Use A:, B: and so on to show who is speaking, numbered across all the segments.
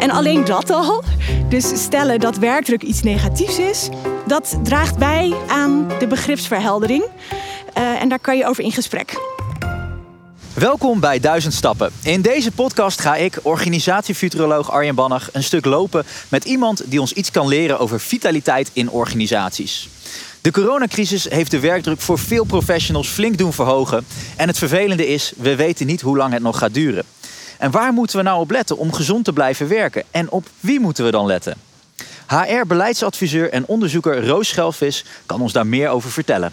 A: En alleen dat al, dus stellen dat werkdruk iets negatiefs is, dat draagt bij aan de begripsverheldering. Uh, en daar kan je over in gesprek.
B: Welkom bij Duizend Stappen. In deze podcast ga ik, organisatiefuturoloog Arjen Bannach, een stuk lopen met iemand die ons iets kan leren over vitaliteit in organisaties. De coronacrisis heeft de werkdruk voor veel professionals flink doen verhogen. En het vervelende is, we weten niet hoe lang het nog gaat duren. En waar moeten we nou op letten om gezond te blijven werken? En op wie moeten we dan letten? HR-beleidsadviseur en onderzoeker Roos Schelvis kan ons daar meer over vertellen.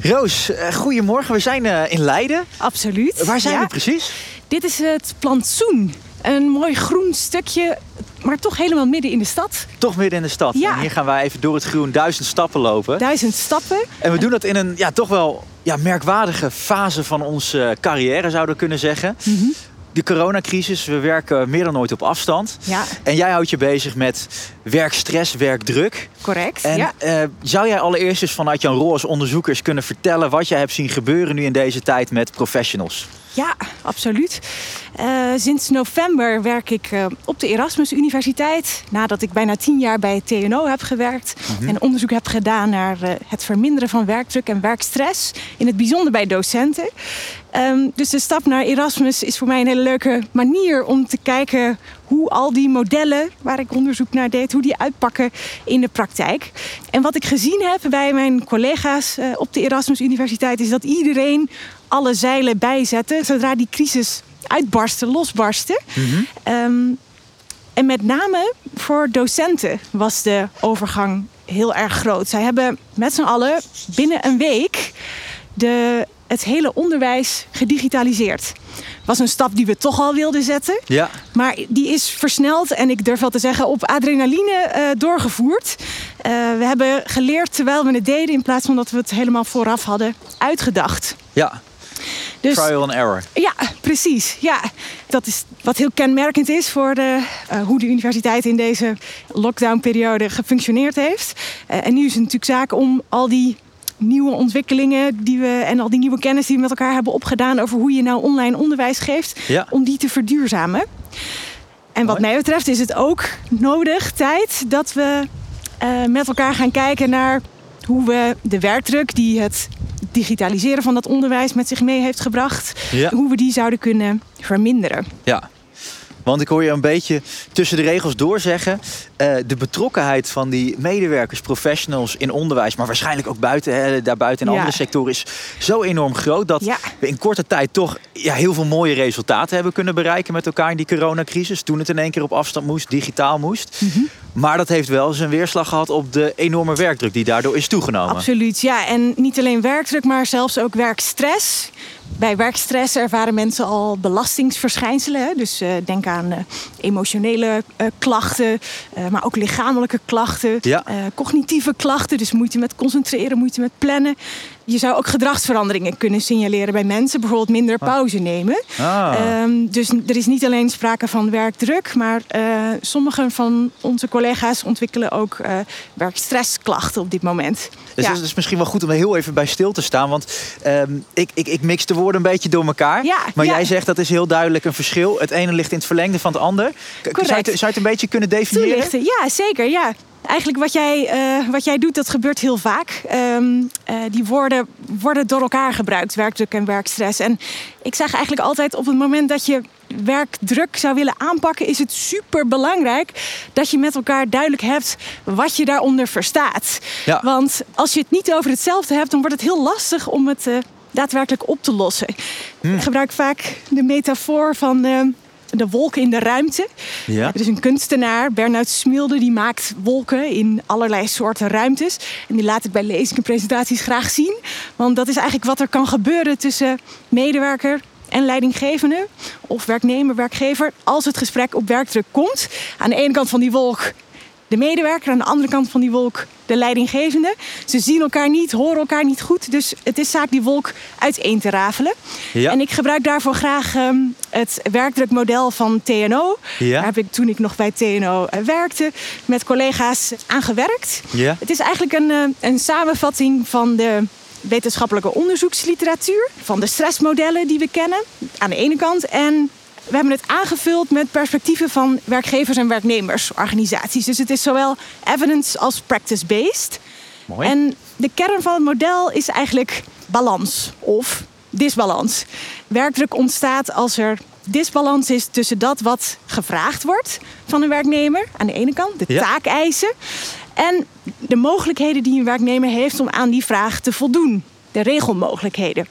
B: Roos, eh, goedemorgen. We zijn eh, in Leiden.
A: Absoluut.
B: Waar zijn we precies?
A: Dit is het plantsoen. Een mooi groen stukje, maar toch helemaal midden in de stad.
B: Toch midden in de stad. Ja. En hier gaan wij even door het groen duizend stappen lopen.
A: Duizend stappen.
B: En we doen dat in een ja, toch wel ja, merkwaardige fase van onze carrière, zouden we kunnen zeggen. Mm de coronacrisis. We werken meer dan ooit op afstand. Ja. En jij houdt je bezig met werkstress, werkdruk.
A: Correct.
B: En
A: ja.
B: uh, zou jij allereerst eens vanuit jouw rol als onderzoekers kunnen vertellen wat jij hebt zien gebeuren nu in deze tijd met professionals?
A: Ja, absoluut. Uh, sinds november werk ik uh, op de Erasmus Universiteit. Nadat ik bijna tien jaar bij het TNO heb gewerkt. Mm En onderzoek heb gedaan naar uh, het verminderen van werkdruk en werkstress. In het bijzonder bij docenten. Um, dus de stap naar Erasmus is voor mij een hele leuke manier om te kijken hoe al die modellen waar ik onderzoek naar deed, hoe die uitpakken in de praktijk. En wat ik gezien heb bij mijn collega's op de Erasmus Universiteit is dat iedereen alle zeilen bijzette zodra die crisis uitbarsten, losbarsten. Mm um, en met name voor docenten was de overgang heel erg groot. Zij hebben met z'n allen binnen een week de, het hele onderwijs gedigitaliseerd. Was een stap die we toch al wilden zetten. Ja. Maar die is versneld en ik durf wel te zeggen op adrenaline uh, doorgevoerd. Uh, we hebben geleerd terwijl we het deden in plaats van dat we het helemaal vooraf hadden uitgedacht.
B: Ja, dus, Trial and error.
A: Ja, precies. Ja, dat is wat heel kenmerkend is voor de, uh, hoe de universiteit in deze lockdownperiode gefunctioneerd heeft. En nu is het natuurlijk zaak om al die nieuwe ontwikkelingen die we en al die nieuwe kennis die we met elkaar hebben opgedaan over hoe je nou online onderwijs geeft, ja. om die te verduurzamen. En wat mij betreft is het ook nodig tijd dat we uh, met elkaar gaan kijken naar hoe we de werkdruk die het digitaliseren van dat onderwijs met zich mee heeft gebracht. Hoe we die zouden kunnen verminderen.
B: Ja, want ik hoor je een beetje tussen de regels doorzeggen. Uh, de betrokkenheid van die medewerkers, professionals in onderwijs, maar waarschijnlijk ook buiten, hè, daarbuiten in andere sectoren, is zo enorm groot dat we in korte tijd toch ja, heel veel mooie resultaten hebben kunnen bereiken met elkaar in die coronacrisis. Toen het in één keer op afstand moest, digitaal moest. Mhm. Maar dat heeft wel zijn weerslag gehad op de enorme werkdruk die daardoor is toegenomen.
A: Absoluut, ja. En niet alleen werkdruk, maar zelfs ook werkstress. Bij werkstress ervaren mensen al belastingsverschijnselen. Dus uh, denk aan uh, emotionele uh, klachten, maar ook lichamelijke klachten. Ja. cognitieve klachten, dus moeite met concentreren, moeite met plannen. Je zou ook gedragsveranderingen kunnen signaleren bij mensen. Bijvoorbeeld minder ah. pauze nemen. Ah. Um, dus er is niet alleen sprake van werkdruk. Maar uh, sommige van onze collega's ontwikkelen ook uh, werkstressklachten op dit moment.
B: Dus ja. het is misschien wel goed om er heel even bij stil te staan. Want um, ik, ik, ik mix de woorden een beetje door elkaar. Ja, maar ja. jij zegt dat is heel duidelijk een verschil. Het ene ligt in het verlengde van het ander. Zou je, het, zou je het een beetje kunnen definiëren?
A: Toelichten. Ja, zeker. Ja eigenlijk wat jij, uh, wat jij doet, dat gebeurt heel vaak. Um, uh, die woorden worden door elkaar gebruikt, werkdruk en werkstress. En ik zeg eigenlijk altijd op het moment dat je werkdruk zou willen aanpakken, is het super belangrijk dat je met elkaar duidelijk hebt wat je daaronder verstaat. Ja. Want als je het niet over hetzelfde hebt, dan wordt het heel lastig om het uh, daadwerkelijk op te lossen. Hmm. Ik gebruik vaak de metafoor van de wolken in de ruimte. Ja. Er is een kunstenaar, Bernard Smilde, die maakt wolken in allerlei soorten ruimtes. En die laat ik bij lezingen en presentaties graag zien. Want dat is eigenlijk wat er kan gebeuren tussen medewerker en leidinggevende of werknemer, werkgever, als het gesprek op werkdruk komt. Aan de ene kant van die wolk de medewerker, aan de andere kant van die wolk de leidinggevende. Ze zien elkaar niet, horen elkaar niet goed. Dus het is zaak die wolk uiteen te rafelen. Ja. En ik gebruik daarvoor graag um, het werkdrukmodel van TNO. Ja. Daar heb ik toen ik nog bij TNO uh, werkte met collega's aan gewerkt. Ja. Het is eigenlijk een, uh, een samenvatting van de wetenschappelijke onderzoeksliteratuur. Van de stressmodellen die we kennen aan de ene kant. En we hebben het aangevuld met perspectieven van werkgevers en werknemersorganisaties. Dus het is zowel evidence als practice-based.
B: Mooi.
A: En de kern van het model is eigenlijk balans of disbalans. Werkdruk ontstaat als er disbalans is tussen dat wat gevraagd wordt van een werknemer aan de ene kant, de
B: Ja.
A: taakeisen, en de mogelijkheden die een werknemer heeft om aan die vraag te voldoen, de regelmogelijkheden.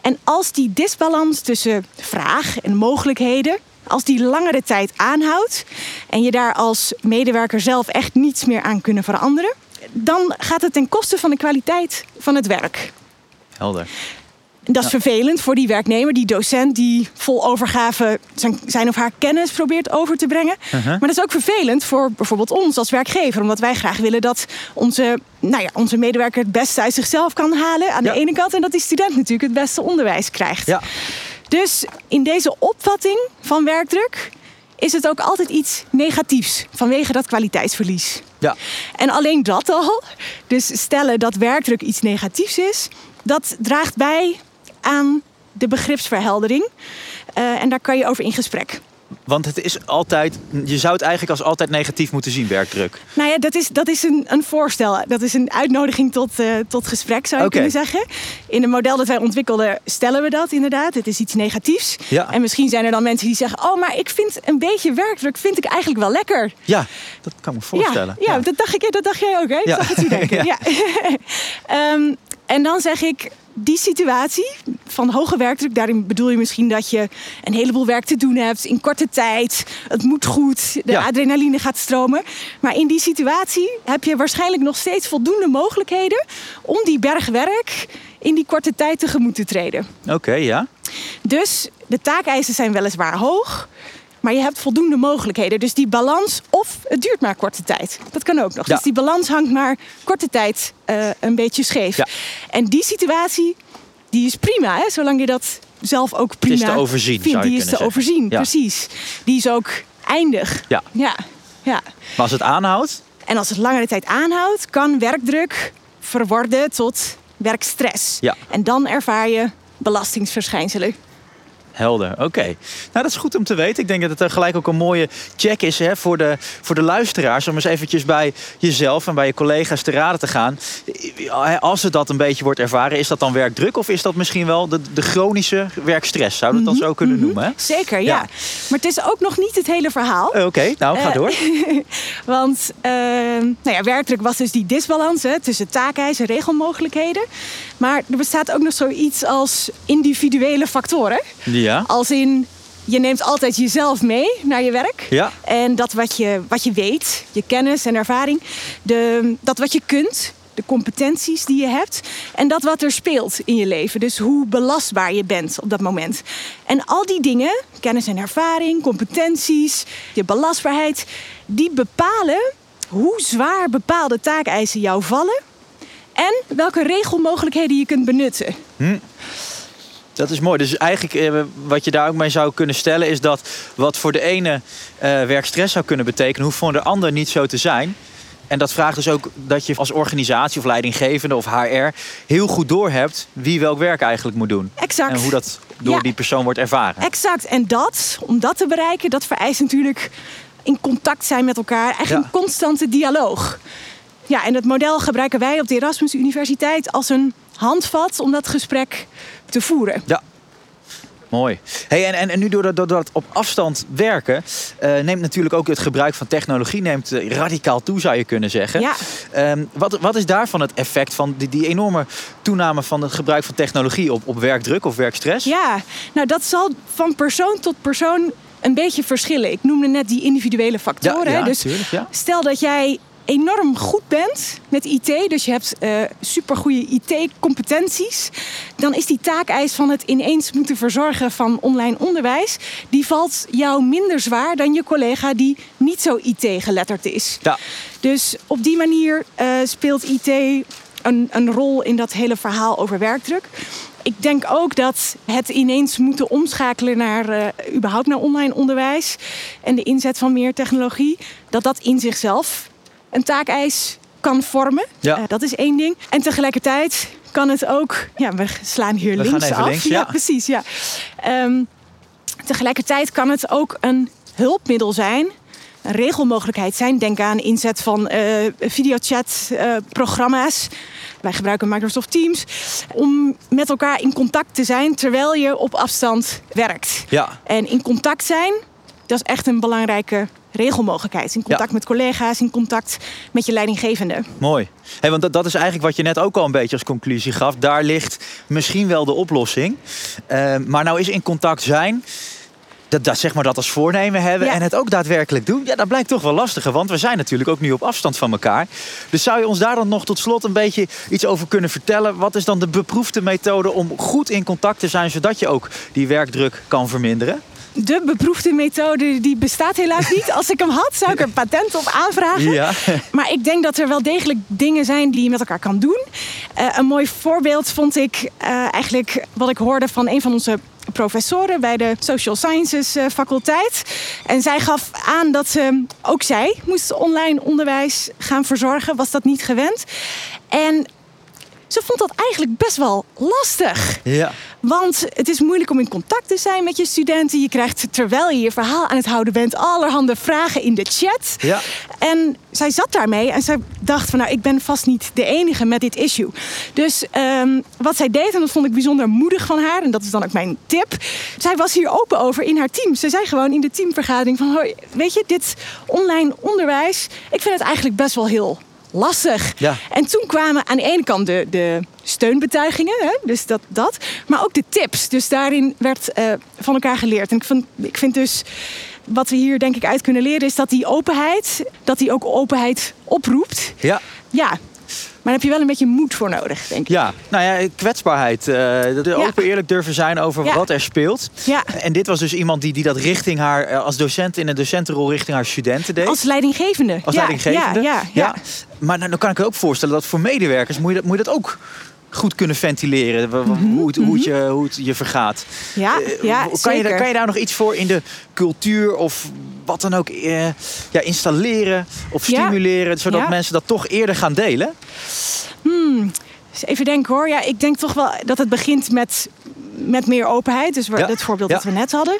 A: En als die disbalans tussen vraag en mogelijkheden, als die langere tijd aanhoudt en je daar als medewerker zelf echt niets meer aan kunnen veranderen, dan gaat het ten koste van de kwaliteit van het werk.
B: Helder.
A: Dat is vervelend voor die werknemer, die docent die vol overgave zijn, zijn of haar kennis probeert over te brengen.
B: Uh-huh.
A: Maar dat is ook vervelend voor bijvoorbeeld ons als werkgever, omdat wij graag willen dat onze, nou ja, onze medewerker het beste uit zichzelf kan halen aan
B: Ja.
A: de ene kant en dat die student natuurlijk het beste onderwijs krijgt.
B: Ja.
A: Dus in deze opvatting van werkdruk is het ook altijd iets negatiefs vanwege dat kwaliteitsverlies.
B: Ja.
A: En alleen dat al, dus stellen dat werkdruk iets negatiefs is, dat draagt bij aan de begripsverheldering. Eh, en daar kan je over in gesprek.
B: Want het is altijd, je zou het eigenlijk als altijd negatief moeten zien, werkdruk.
A: Nou ja, dat is, dat is een, een voorstel. Dat is een uitnodiging tot, eh, tot gesprek, zou je kunnen zeggen. In het model dat wij ontwikkelden, stellen we dat inderdaad. Het is iets negatiefs.
B: Ja.
A: En misschien zijn er dan mensen die zeggen... oh, maar ik vind een beetje werkdruk vind ik eigenlijk wel lekker.
B: Ja, dat kan ik me voorstellen.
A: Ja, ja, Dat, dacht ik, dat dacht jij ook, hè? Ik
B: Ja.
A: het u denken.
B: Ja.
A: ja. Ehm, en dan zeg ik, die situatie van hoge werkdruk... daarin bedoel je misschien dat je een heleboel werk te doen hebt... in korte tijd, het moet goed, de
B: Ja.
A: adrenaline gaat stromen. Maar in die situatie heb je waarschijnlijk nog steeds voldoende mogelijkheden... om die berg werk in die korte tijd tegemoet te treden.
B: Oké, ja.
A: Dus de taakeisen zijn weliswaar hoog, maar je hebt voldoende mogelijkheden. Dus die balans, of het duurt maar korte tijd. Dat kan ook nog.
B: Ja.
A: Dus die balans hangt maar korte tijd eh, een beetje scheef.
B: Ja.
A: En die situatie, die is prima, hè? zolang je dat zelf ook prima
B: te overzien,
A: vindt. die is te
B: zeggen.
A: overzien,
B: Ja.
A: precies. Die is ook eindig.
B: Ja.
A: ja. ja.
B: Maar als het aanhoudt,
A: En als het langere tijd aanhoudt, kan werkdruk verworden tot werkstress.
B: Ja.
A: En dan ervaar je belastingsverschijnselen.
B: Helder. Oké. Nou, dat is goed om te weten. Ik denk dat het er gelijk ook een mooie check is hè, voor, de, voor de luisteraars. Om eens eventjes bij jezelf en bij je collega's te raden te gaan. Als het dat een beetje wordt ervaren, is dat dan werkdruk? Of is dat misschien wel de, de chronische werkstress? Zou dat dan zo kunnen noemen? Hè?
A: Zeker, ja.
B: Ja.
A: Maar het is ook nog niet het hele verhaal.
B: Eh, Oké, nou ga
A: Eh,
B: door.
A: Want eh, nou ja, werkdruk was dus die disbalans hè, tussen taakeisen en regelmogelijkheden. Maar er bestaat ook nog zoiets als individuele factoren.
B: Ja.
A: Als in, je neemt altijd jezelf mee naar je werk.
B: Ja.
A: En dat wat je, wat je weet, je kennis en ervaring, de, dat wat je kunt, de competenties die je hebt en dat wat er speelt in je leven. Dus hoe belastbaar je bent op dat moment. En al die dingen, kennis en ervaring, competenties, je belastbaarheid, die bepalen hoe zwaar bepaalde taakeisen jou vallen en welke regelmogelijkheden je kunt benutten.
B: Dat is mooi. Dus eigenlijk eh, wat je daar ook mee zou kunnen stellen is dat wat voor de ene eh werkstress zou kunnen betekenen, hoeft voor de ander niet zo te zijn. En dat vraagt dus ook dat je als organisatie of leidinggevende of HR heel goed doorhebt wie welk werk eigenlijk moet doen.
A: Exact.
B: En hoe dat door
A: Ja.
B: die persoon wordt ervaren.
A: Exact. En dat, om dat te bereiken, dat vereist natuurlijk in contact zijn met elkaar. Eigenlijk
B: Ja.
A: een constante dialoog. Ja, en het model gebruiken wij op de Erasmus Universiteit als een handvat om dat gesprek te voeren.
B: Ja. Mooi. Hey, en, en, en nu door dat, door dat op afstand werken, eh, neemt natuurlijk ook het gebruik van technologie neemt, eh, radicaal toe, zou je kunnen zeggen.
A: Ja.
B: Ehm, wat, wat is daarvan het effect van die, die enorme toename van het gebruik van technologie op, op werkdruk of werkstress?
A: Ja, nou dat zal van persoon tot persoon een beetje verschillen. Ik noemde net die individuele factoren.
B: Ja,
A: dus
B: tuurlijk, ja.
A: stel dat jij enorm goed bent met IT, dus je hebt eh supergoeie IT-competenties, dan is die taakeis van het ineens moeten verzorgen van online onderwijs, die valt jou minder zwaar dan je collega die niet zo IT-geletterd is.
B: Ja.
A: Dus op die manier eh, speelt IT een, een rol in dat hele verhaal over werkdruk. Ik denk ook dat het ineens moeten omschakelen naar eh, überhaupt naar online onderwijs en de inzet van meer technologie, dat dat in zichzelf een taakeis kan vormen.
B: Ja.
A: Eh, dat is één ding. En tegelijkertijd kan het ook. Ja, we slaan hier
B: We gaan
A: links
B: even
A: af.
B: links, ja.
A: precies. Ja. Ehm, tegelijkertijd kan het ook een hulpmiddel zijn een regelmogelijkheid zijn. Denk aan inzet van uh, videochat-programma's. Wij gebruiken Microsoft Teams. Om met elkaar in contact te zijn terwijl je op afstand werkt.
B: Ja.
A: En in contact zijn, dat is echt een belangrijke regelmogelijkheid. In contact met collega's, in contact met je leidinggevende.
B: Mooi. Hey, want dat, dat is eigenlijk wat je net ook al een beetje als conclusie gaf. Daar ligt misschien wel de oplossing. Uh, maar nou is in contact zijn dat, dat, zeg maar dat als voornemen hebben en het ook daadwerkelijk doen, ja, dat blijkt toch wel lastiger. Want we zijn natuurlijk ook nu op afstand van elkaar. Dus zou je ons daar dan nog tot slot een beetje iets over kunnen vertellen? Wat is dan de beproefde methode om goed in contact te zijn, zodat je ook die werkdruk kan verminderen?
A: De beproefde methode die bestaat helaas niet. Als ik hem had, zou ik er patent op aanvragen.
B: Ja.
A: Maar ik denk dat er wel degelijk dingen zijn die je met elkaar kan doen. Uh, een mooi voorbeeld vond ik uh, eigenlijk wat ik hoorde van een van onze professoren bij de Social Sciences uh, faculteit. En zij gaf aan dat ze, ook zij moest online onderwijs gaan verzorgen. Was dat niet gewend. En ze vond dat eigenlijk best wel lastig.
B: Ja.
A: Want het is moeilijk om in contact te zijn met je studenten. Je krijgt terwijl je je verhaal aan het houden bent allerhande vragen in de chat.
B: Ja.
A: En zij zat daarmee en zij dacht van nou ik ben vast niet de enige met dit issue. Dus um, wat zij deed en dat vond ik bijzonder moedig van haar en dat is dan ook mijn tip. Zij was hier open over in haar team. Ze zei gewoon in de teamvergadering van weet je dit online onderwijs ik vind het eigenlijk best wel heel lastig.
B: Ja.
A: En toen kwamen aan de ene kant de, de steunbetuigingen, hè, dus dat, dat, maar ook de tips. Dus daarin werd uh, van elkaar geleerd. En ik vind, ik vind dus wat we hier denk ik uit kunnen leren is dat die openheid, dat die ook openheid oproept.
B: Ja.
A: Ja, maar daar heb je wel een beetje moed voor nodig, denk ik.
B: Ja, nou ja, kwetsbaarheid. Uh, dat open eerlijk durven zijn over
A: Ja.
B: wat er speelt.
A: Ja.
B: En dit was dus iemand die, die dat richting haar, eh, als docent in een docentenrol richting haar studenten deed.
A: Als leidinggevende.
B: Als
A: ja,
B: leidinggevende.
A: Ja, ja, ja.
B: Maar nou, dan kan ik me ook voorstellen dat voor medewerkers moet je dat, moet je dat ook goed kunnen ventileren. w- hoe, het, hoe, het je, hoe het je vergaat.
A: Mhm, Ja,
B: Eh,
A: ja,
B: kan, je,
A: zeker.
B: kan je daar nog iets voor in de cultuur of wat dan ook eh, ja, installeren of
A: Ja.
B: stimuleren, zodat
A: Ja.
B: mensen dat toch eerder gaan delen?
A: Hmm. Dus even denken hoor. Ja, ik denk toch wel dat het begint met, met meer openheid. Dus
B: Ja.
A: het voorbeeld dat we net hadden.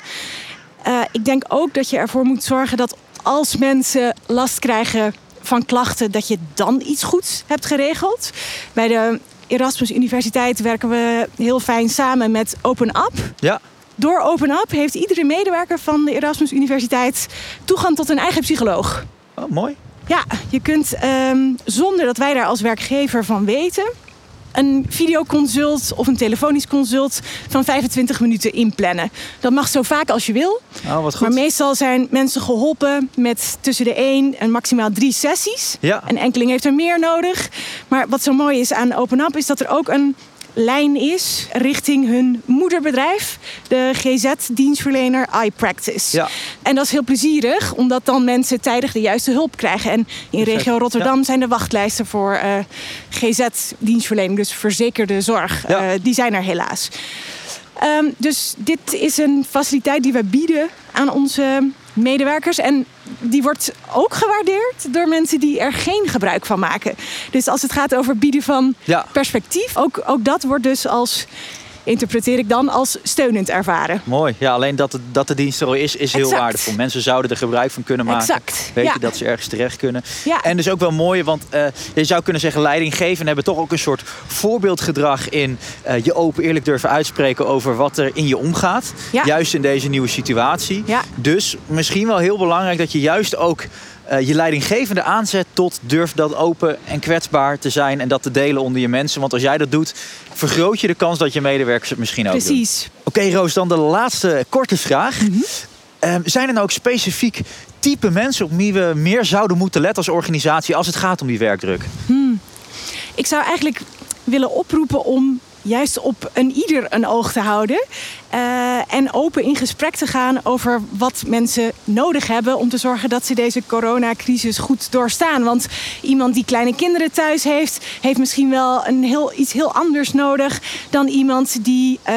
A: Eh, ik denk ook dat je ervoor moet zorgen dat als mensen last krijgen van klachten, dat je dan iets goeds hebt geregeld. Bij de Erasmus Universiteit werken we heel fijn samen met Open Up.
B: Ja,
A: Door Open Up heeft iedere medewerker van de Erasmus Universiteit toegang tot een eigen psycholoog.
B: oh, mooi.
A: Ja, je kunt ehm, zonder dat wij daar als werkgever van weten, een videoconsult of een telefonisch consult van 25 minuten inplannen. Dat mag zo vaak als je wil.
B: Oh, wat goed.
A: Maar meestal zijn mensen geholpen met tussen de één en maximaal drie sessies.
B: Ja.
A: Een enkeling heeft er meer nodig. Maar wat zo mooi is aan Open Up is dat er ook een lijn is richting hun moederbedrijf, de GZ-dienstverlener iPractice.
B: Ja.
A: En dat is heel plezierig, omdat dan mensen tijdig de juiste hulp krijgen. En in regio Rotterdam zijn de wachtlijsten voor eh, GZ-dienstverlening, dus verzekerde zorg,
B: Ja.
A: eh, die zijn er helaas. Ehm, dus dit is een faciliteit die we bieden aan onze medewerkers. En die wordt ook gewaardeerd door mensen die er geen gebruik van maken. Dus als het gaat over bieden van
B: Ja.
A: perspectief, ook, ook dat wordt dus als, interpreteer ik dan, als steunend ervaren.
B: Mooi. Ja, alleen dat, het, dat de dienst er al is, is heel
A: Exact.
B: waardevol. Mensen zouden er gebruik van kunnen maken.
A: Exact,
B: Weet
A: ja.
B: je dat ze ergens terecht kunnen.
A: Ja.
B: En dus ook wel mooi, want eh, je zou kunnen zeggen... leidinggevenden hebben toch ook een soort voorbeeldgedrag in... eh, je open eerlijk durven uitspreken over wat er in je omgaat.
A: Ja.
B: Juist in deze nieuwe situatie. Dus misschien wel heel belangrijk dat je juist ook... eh, je leidinggevende aanzet tot durf dat open en kwetsbaar te zijn en dat te delen onder je mensen. Want als jij dat doet, vergroot je de kans dat je medewerkers het misschien ook doen.
A: Precies.
B: Oké, Roos, dan de laatste korte vraag.
A: Mhm.
B: Ehm, zijn er nou ook specifiek type mensen op wie we meer zouden moeten letten als organisatie als het gaat om die werkdruk?
A: Ik zou eigenlijk willen oproepen om juist op een ieder een oog te houden. eh, en open in gesprek te gaan over wat mensen nodig hebben om te zorgen dat ze deze coronacrisis goed doorstaan. Want iemand die kleine kinderen thuis heeft, heeft misschien wel een heel, iets heel anders nodig dan iemand die eh,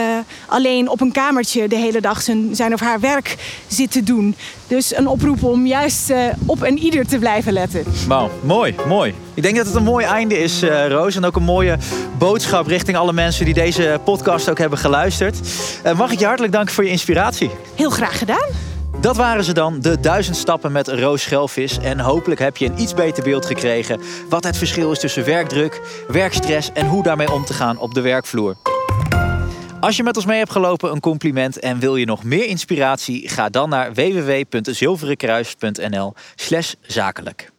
A: alleen op een kamertje de hele dag zijn, zijn of haar werk zit te doen. Dus een oproep om juist eh, op een ieder te blijven letten.
B: Wauw, mooi, mooi. Ik denk dat het een mooi einde is, eh, Roos. En ook een mooie boodschap richting alle mensen die deze podcast ook hebben geluisterd. Eh, mag ik je hartelijk danken voor je inspiratie.
A: Heel graag gedaan.
B: Dat waren ze dan, de duizend stappen met Roos Schelvis. En hopelijk heb je een iets beter beeld gekregen wat het verschil is tussen werkdruk, werkstress en hoe daarmee om te gaan op de werkvloer. Als je met ons mee hebt gelopen, een compliment en wil je nog meer inspiratie, ga dan naar www.zilverenkruis.nl/zakelijk.